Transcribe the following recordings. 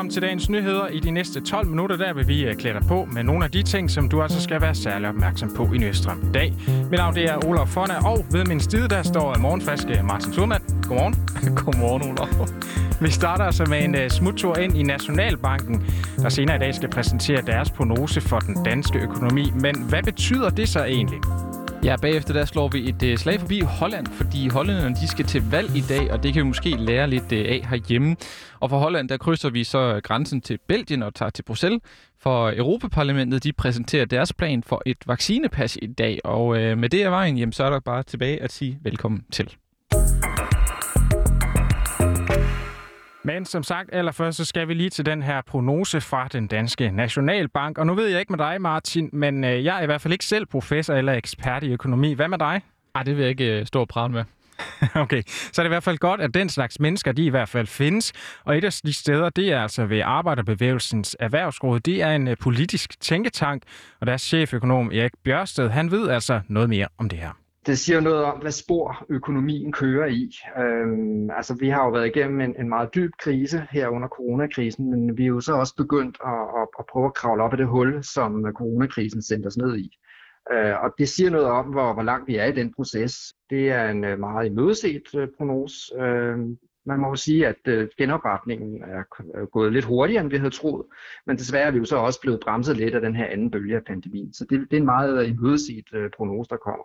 velkommen til dagens nyheder. I de næste 12 minutter der vil vi øh, klæde dig på med nogle af de ting, som du altså skal være særlig opmærksom på i Nøstrøm i dag. Mit navn det er Olaf Fonna, og ved min stide der står morgenfriske Martin Thurman. Godmorgen. Godmorgen, Olaf. Vi starter altså med en uh, smuttur ind i Nationalbanken, der senere i dag skal præsentere deres prognose for den danske økonomi. Men hvad betyder det så egentlig? Ja, bagefter der slår vi et uh, slag forbi Holland, fordi hollænderne de skal til valg i dag, og det kan vi måske lære lidt øh, af herhjemme. Og for Holland der krydser vi så øh, grænsen til Belgien og tager til Bruxelles, for Europaparlamentet de præsenterer deres plan for et vaccinepas i dag. Og øh, med det er vejen, jamen, så er der bare tilbage at sige velkommen til. Men som sagt, allerførst så skal vi lige til den her prognose fra den danske Nationalbank. Og nu ved jeg ikke med dig, Martin, men øh, jeg er i hvert fald ikke selv professor eller ekspert i økonomi. Hvad med dig? Ej, det vil jeg ikke øh, stå og med. okay, så er det i hvert fald godt, at den slags mennesker, de i hvert fald findes. Og et af de steder, det er altså ved Arbejderbevægelsens Erhvervsråd. Det er en øh, politisk tænketank, og deres cheføkonom Erik Bjørsted, han ved altså noget mere om det her det siger noget om, hvad spor økonomien kører i. Øhm, altså, vi har jo været igennem en, en meget dyb krise her under coronakrisen, men vi er jo så også begyndt at, at, at prøve at kravle op af det hul, som coronakrisen sendte os ned i. Øh, og det siger noget om, hvor, hvor langt vi er i den proces. Det er en øh, meget imødeset øh, prognose. Øh, man må jo sige, at øh, genopretningen er gået lidt hurtigere, end vi havde troet, men desværre er vi jo så også blevet bremset lidt af den her anden bølge af pandemien. Så det, det er en meget øh, imødeset øh, prognose, der kommer.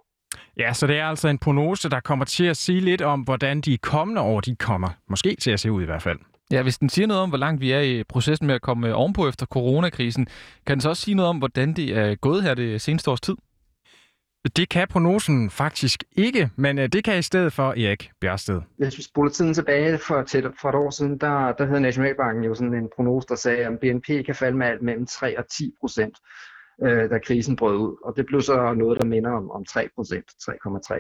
Ja, så det er altså en prognose, der kommer til at sige lidt om, hvordan de kommende år, de kommer måske til at se ud i hvert fald. Ja, hvis den siger noget om, hvor langt vi er i processen med at komme ovenpå efter coronakrisen, kan den så også sige noget om, hvordan det er gået her det seneste års tid? Det kan prognosen faktisk ikke, men øh, det kan i stedet for Erik Bjørsted. Hvis vi spoler tiden tilbage for, til, for et år siden, der, der havde Nationalbanken jo sådan en prognose, der sagde, at BNP kan falde med alt mellem 3 og 10 procent øh, da krisen brød ud. Og det blev så noget, der minder om, om 3% 3,3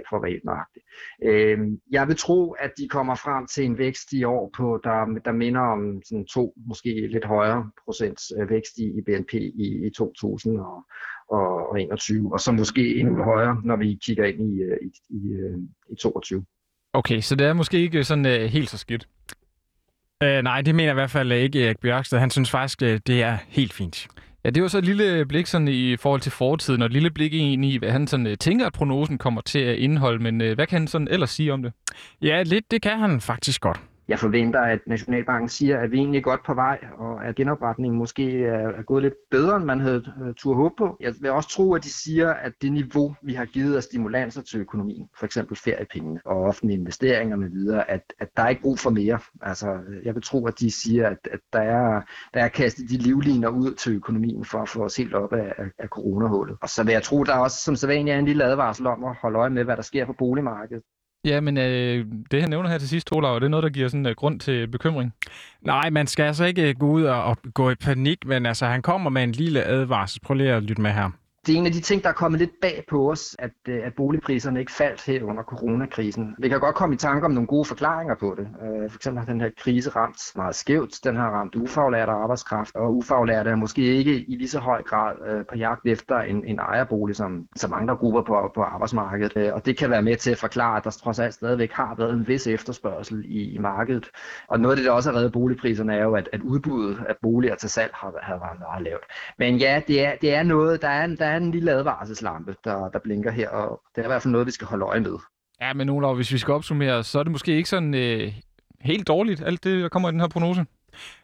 for nøjagtigt. Øh, jeg vil tro, at de kommer frem til en vækst i år, på, der, der minder om sådan to, måske lidt højere procents øh, vækst i, i BNP i, i 2021, og så måske endnu højere, når vi kigger ind i, øh, i, i, øh, i 22. Okay, så det er måske ikke sådan uh, helt så skidt? Uh, nej, det mener i hvert fald ikke Erik Bjørksted. Han synes faktisk, det er helt fint. Ja, det var så et lille blik sådan i forhold til fortiden, og et lille blik ind i, hvad han sådan, øh, tænker, at prognosen kommer til at indeholde. Men øh, hvad kan han sådan ellers sige om det? Ja, lidt det kan han faktisk godt. Jeg forventer, at Nationalbanken siger, at vi egentlig er godt på vej, og at genopretningen måske er gået lidt bedre, end man havde øh, tur håbe på. Jeg vil også tro, at de siger, at det niveau, vi har givet af stimulanser til økonomien, for eksempel feriepenge og offentlige investeringer med videre, at, at der er ikke brug for mere. Altså, jeg vil tro, at de siger, at, at der, er, der er kastet de livliner ud til økonomien for at få os helt op af, af, af coronahullet. Og så vil jeg tro, der er også som sædvanligt er en lille advarsel om at holde øje med, hvad der sker på boligmarkedet. Ja, men øh, det han nævner her til sidst, Olav, er det noget, der giver sådan øh, grund til bekymring? Nej, man skal altså ikke øh, gå ud og, og gå i panik, men altså han kommer med en lille advarsel. Prøv lige at lytte med her det er en af de ting, der er kommet lidt bag på os, at, øh, at boligpriserne ikke faldt her under coronakrisen. Vi kan godt komme i tanke om nogle gode forklaringer på det. Øh, for eksempel har den her krise ramt meget skævt. Den har ramt ufaglærte arbejdskraft, og ufaglærte er måske ikke i lige så høj grad øh, på jagt efter en, en ejerbolig, som, som andre grupper på, på arbejdsmarkedet. Øh, og det kan være med til at forklare, at der trods alt stadigvæk har været en vis efterspørgsel i, i markedet. Og noget af det, der også har reddet boligpriserne, er jo, at, at udbuddet af boliger til salg har, har været meget lavt. Men ja, det er, det er noget, der er, der er er en lille advarselslampe, der, der blinker her, og det er i hvert fald noget, vi skal holde øje med. Ja, men Olav, hvis vi skal opsummere, så er det måske ikke sådan øh, helt dårligt, alt det, der kommer i den her prognose.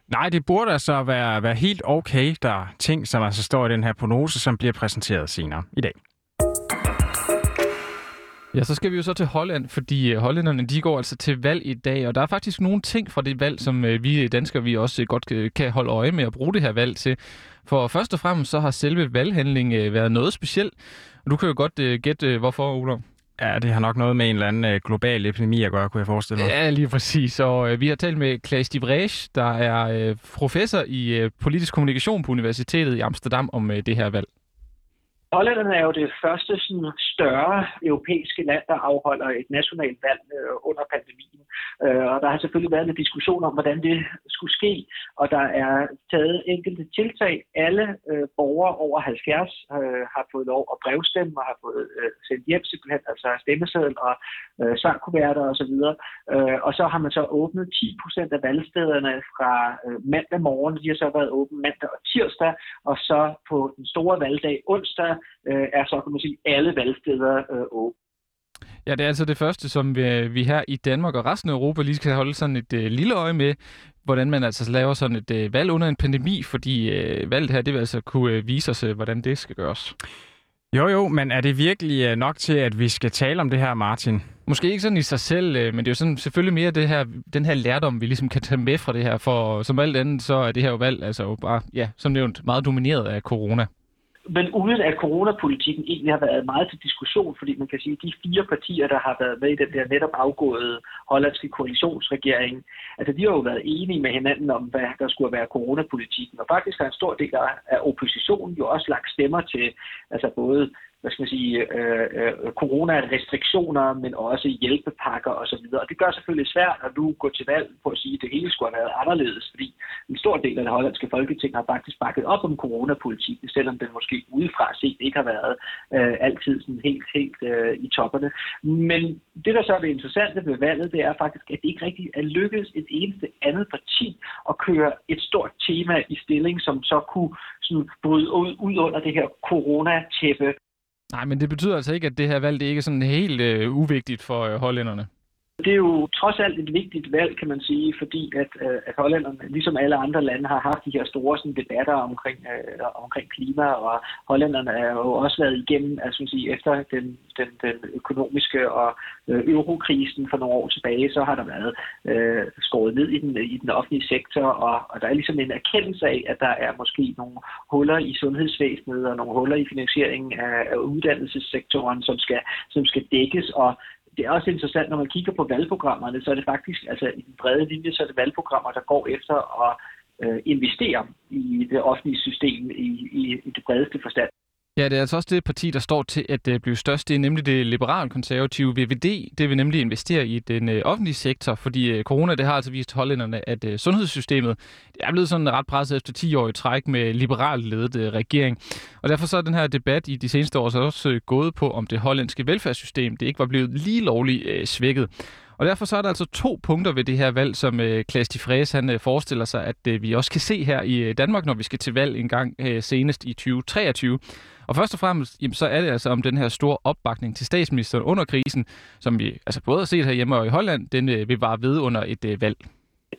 Nej, det burde altså være, være helt okay, der er ting, som altså står i den her prognose, som bliver præsenteret senere i dag. Ja, så skal vi jo så til Holland, fordi øh, hollænderne de går altså til valg i dag, og der er faktisk nogle ting fra det valg, som øh, vi danskere vi også godt øh, kan holde øje med at bruge det her valg til. For først og fremmest så har selve valghandlingen været noget speciel. Du kan jo godt gætte, hvorfor, Olof. Ja, det har nok noget med en eller anden global epidemi at gøre, kunne jeg forestille mig. Ja, lige præcis. Og vi har talt med Klaas Divresch, der er professor i politisk kommunikation på Universitetet i Amsterdam om det her valg. Holland er jo det første sådan, større europæiske land, der afholder et nationalt valg øh, under pandemien. Øh, og der har selvfølgelig været en diskussion om, hvordan det skulle ske, og der er taget enkelte tiltag. Alle øh, borgere over 70 øh, har fået lov at brevstemme og har fået øh, sendt hjem simpelthen, altså stemmeseddel og øh, sangkuverter osv. Øh, og så har man så åbnet 10 procent af valgstederne fra øh, mandag morgen. De har så været åbent mandag og tirsdag, og så på den store valgdag onsdag øh, er så, kan man sige, alle valgsteder øh, åbne. Ja, det er altså det første, som vi, vi her i Danmark og resten af Europa lige skal holde sådan et øh, lille øje med, hvordan man altså laver sådan et øh, valg under en pandemi, fordi øh, valget her, det vil altså kunne øh, vise os, øh, hvordan det skal gøres. Jo, jo, men er det virkelig øh, nok til, at vi skal tale om det her, Martin? Måske ikke sådan i sig selv, øh, men det er jo sådan selvfølgelig mere det her, den her lærdom, vi ligesom kan tage med fra det her, for som alt andet, så er det her jo valg altså jo bare, ja, som nævnt, meget domineret af corona men uden at coronapolitikken egentlig har været meget til diskussion, fordi man kan sige, at de fire partier, der har været med i den der netop afgåede hollandske koalitionsregering, altså de har jo været enige med hinanden om, hvad der skulle være coronapolitikken. Og faktisk har en stor del af oppositionen jo også lagt stemmer til altså både hvad skal man sige, øh, øh, coronarestriktioner, men også hjælpepakker osv. Og det gør selvfølgelig svært at nu gå til valg på at sige, at det hele skulle have været anderledes, fordi en stor del af det hollandske folketing har faktisk bakket op om coronapolitikken, selvom den måske udefra set ikke har været øh, altid sådan helt, helt øh, i topperne. Men det, der så er det interessante ved valget, det er faktisk, at det ikke rigtig er lykkedes et eneste andet parti at køre et stort tema i stilling, som så kunne sådan bryde ud, ud under det her coronatæppe. Nej, men det betyder altså ikke, at det her valg det ikke er sådan helt øh, uvigtigt for øh, hollænderne. Det er jo trods alt et vigtigt valg, kan man sige, fordi at, øh, at hollænderne, ligesom alle andre lande, har haft de her store sådan, debatter omkring, øh, omkring klima, og hollænderne er jo også været igennem, altså sige, efter den, den, den økonomiske og øh, eurokrisen for nogle år tilbage, så har der været øh, skåret ned i den, i den offentlige sektor, og, og der er ligesom en erkendelse af, at der er måske nogle huller i sundhedsvæsenet og nogle huller i finansieringen af, af uddannelsessektoren, som skal, som skal dækkes, og det er også interessant, når man kigger på valgprogrammerne, så er det faktisk, altså i den brede linje, så er det valgprogrammer, der går efter at øh, investere i det offentlige system i, i, i det bredeste forstand. Ja, det er altså også det parti, der står til at øh, blive størst. Det er nemlig det liberal-konservative VVD. Det vil nemlig investere i den øh, offentlige sektor, fordi øh, corona det har altså vist hollænderne, at sundhedssystemet er blevet sådan ret presset efter 10 år i træk med liberalt ledet regering. Og derfor så er den her debat i de seneste år så også gået på, om det hollandske velfærdssystem det ikke var blevet lige lovligt svækket. Og derfor så er der altså to punkter ved det her valg, som øh, Klaas de Fræs, han øh, forestiller sig, at øh, vi også kan se her i øh, Danmark, når vi skal til valg en gang øh, senest i 2023. Og først og fremmest, jamen, så er det altså om den her store opbakning til statsministeren under krisen, som vi altså både har set herhjemme og i Holland, den øh, vil bare ved under et øh, valg.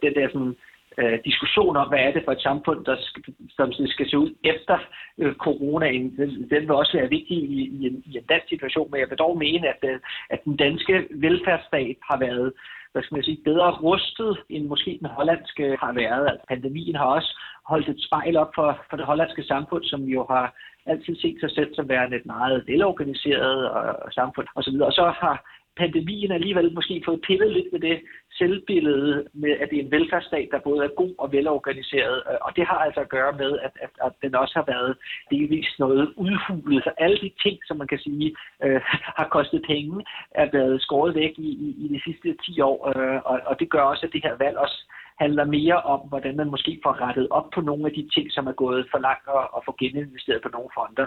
Det der sådan øh, diskussion om, hvad er det for et samfund, der skal, som skal se ud efter øh, coronaen, den, den vil også være vigtig i, i, en, i en dansk situation, men jeg vil dog mene, at, øh, at den danske velfærdsstat har været hvad skal man sige, bedre rustet, end måske den hollandske har været. Altså, pandemien har også holdt et spejl op for, for det hollandske samfund, som jo har altid set sig selv som værende et meget velorganiseret og, og samfund osv. Og så har pandemien alligevel måske fået pillet lidt med det selvbillede med, at det er en velfærdsstat, der både er god og velorganiseret. Og det har altså at gøre med, at, at, at den også har været delvis noget udhulet. Så alle de ting, som man kan sige øh, har kostet penge, er blevet skåret væk i, i, i de sidste 10 år. Øh, og, og det gør også, at det her valg også handler mere om, hvordan man måske får rettet op på nogle af de ting, som er gået for langt og, og få geninvesteret på nogle fonder.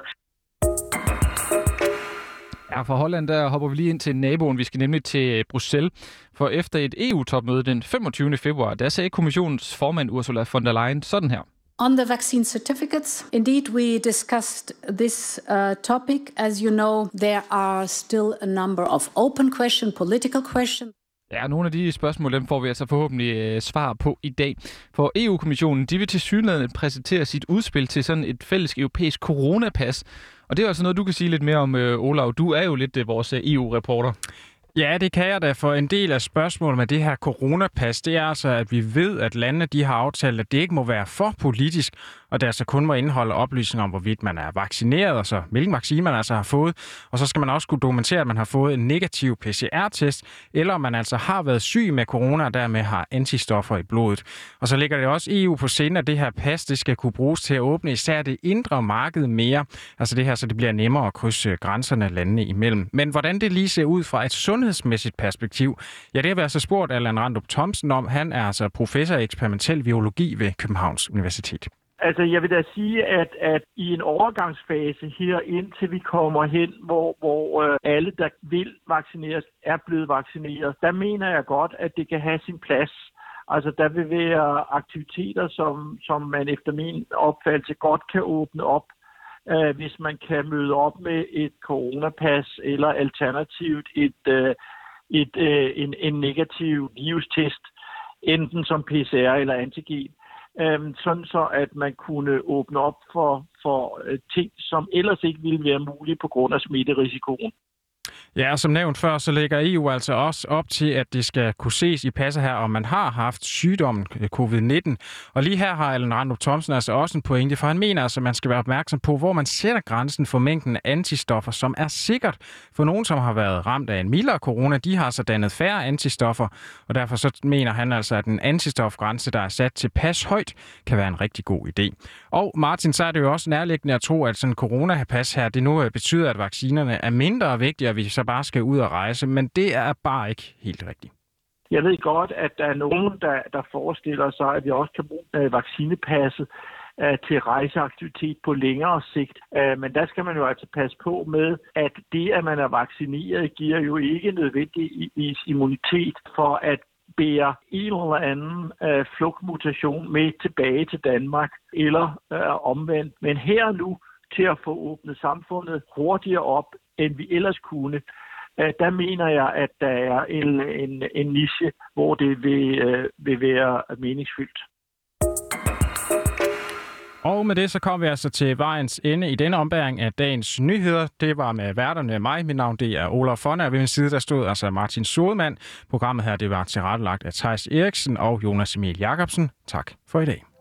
Ja, fra Holland der hopper vi lige ind til naboen. Vi skal nemlig til Bruxelles. For efter et EU-topmøde den 25. februar, der sagde kommissionens formand Ursula von der Leyen sådan her. On the vaccine certificates, indeed, we discussed this uh, topic. As you know, there are still a number of open questions, political questions. Ja, nogle af de spørgsmål, dem får vi altså forhåbentlig øh, svar på i dag. For EU-kommissionen, de vil til synligheden præsentere sit udspil til sådan et fælles europæisk coronapas. Og det er altså noget, du kan sige lidt mere om, øh, Olav. Du er jo lidt øh, vores øh, EU-reporter. Ja, det kan jeg da, for en del af spørgsmålet med det her coronapas, det er altså, at vi ved, at landene de har aftalt, at det ikke må være for politisk, og det altså kun må indeholde oplysninger om, hvorvidt man er vaccineret, og så hvilken vaccine man altså har fået. Og så skal man også kunne dokumentere, at man har fået en negativ PCR-test, eller om man altså har været syg med corona, og dermed har antistoffer i blodet. Og så ligger det også EU på scenen, at det her pas det skal kunne bruges til at åbne især det indre marked mere. Altså det her, så det bliver nemmere at krydse grænserne landene imellem. Men hvordan det lige ser ud fra et sundhedsmæssigt perspektiv, ja, det har vi altså spurgt Allan Randrup Thomsen om. Han er altså professor i eksperimentel biologi ved Københavns Universitet. Altså, jeg vil da sige, at, at i en overgangsfase her, indtil vi kommer hen, hvor, hvor øh, alle, der vil vaccineres, er blevet vaccineret, der mener jeg godt, at det kan have sin plads. Altså, der vil være aktiviteter, som, som man efter min opfattelse godt kan åbne op, øh, hvis man kan møde op med et coronapas eller alternativt et, øh, et, øh, en, en negativ virustest, enten som PCR eller antigen øh, sådan så at man kunne åbne op for, for øh, ting, som ellers ikke ville være mulige på grund af smitterisikoen. Ja, og som nævnt før, så lægger EU altså også op til, at det skal kunne ses i passet her, om man har haft sygdommen øh, covid-19. Og lige her har Allen Randrup Thomsen altså også en pointe, for han mener altså, at man skal være opmærksom på, hvor man sætter grænsen for mængden af antistoffer, som er sikkert. For nogen, som har været ramt af en mildere corona, de har så dannet færre antistoffer, og derfor så mener han altså, at en antistofgrænse, der er sat til pas højt, kan være en rigtig god idé. Og Martin, så er det jo også nærliggende at tro, at sådan en coronapas her, det nu øh, betyder, at vaccinerne er mindre vigtige, og vi så bare skal ud og rejse, men det er bare ikke helt rigtigt. Jeg ved godt, at der er nogen, der, der forestiller sig, at vi også kan bruge øh, vaccinepasset øh, til rejseaktivitet på længere sigt. Øh, men der skal man jo altså passe på med, at det, at man er vaccineret, giver jo ikke nødvendigvis immunitet for at bære en eller anden øh, flugtmutation med tilbage til Danmark, eller øh, omvendt. Men her og nu, til at få åbnet samfundet hurtigere op, end vi ellers kunne, øh, der mener jeg, at der er en, en, en niche, hvor det vil, øh, vil være meningsfyldt. Og med det så kom vi altså til vejens ende i denne ombæring af dagens nyheder. Det var med værterne mig. Mit navn det er Olaf Fonne, og ved min side der stod altså Martin Sodemann. Programmet her det var tilrettelagt af Thijs Eriksen og Jonas Emil Jakobsen. Tak for i dag.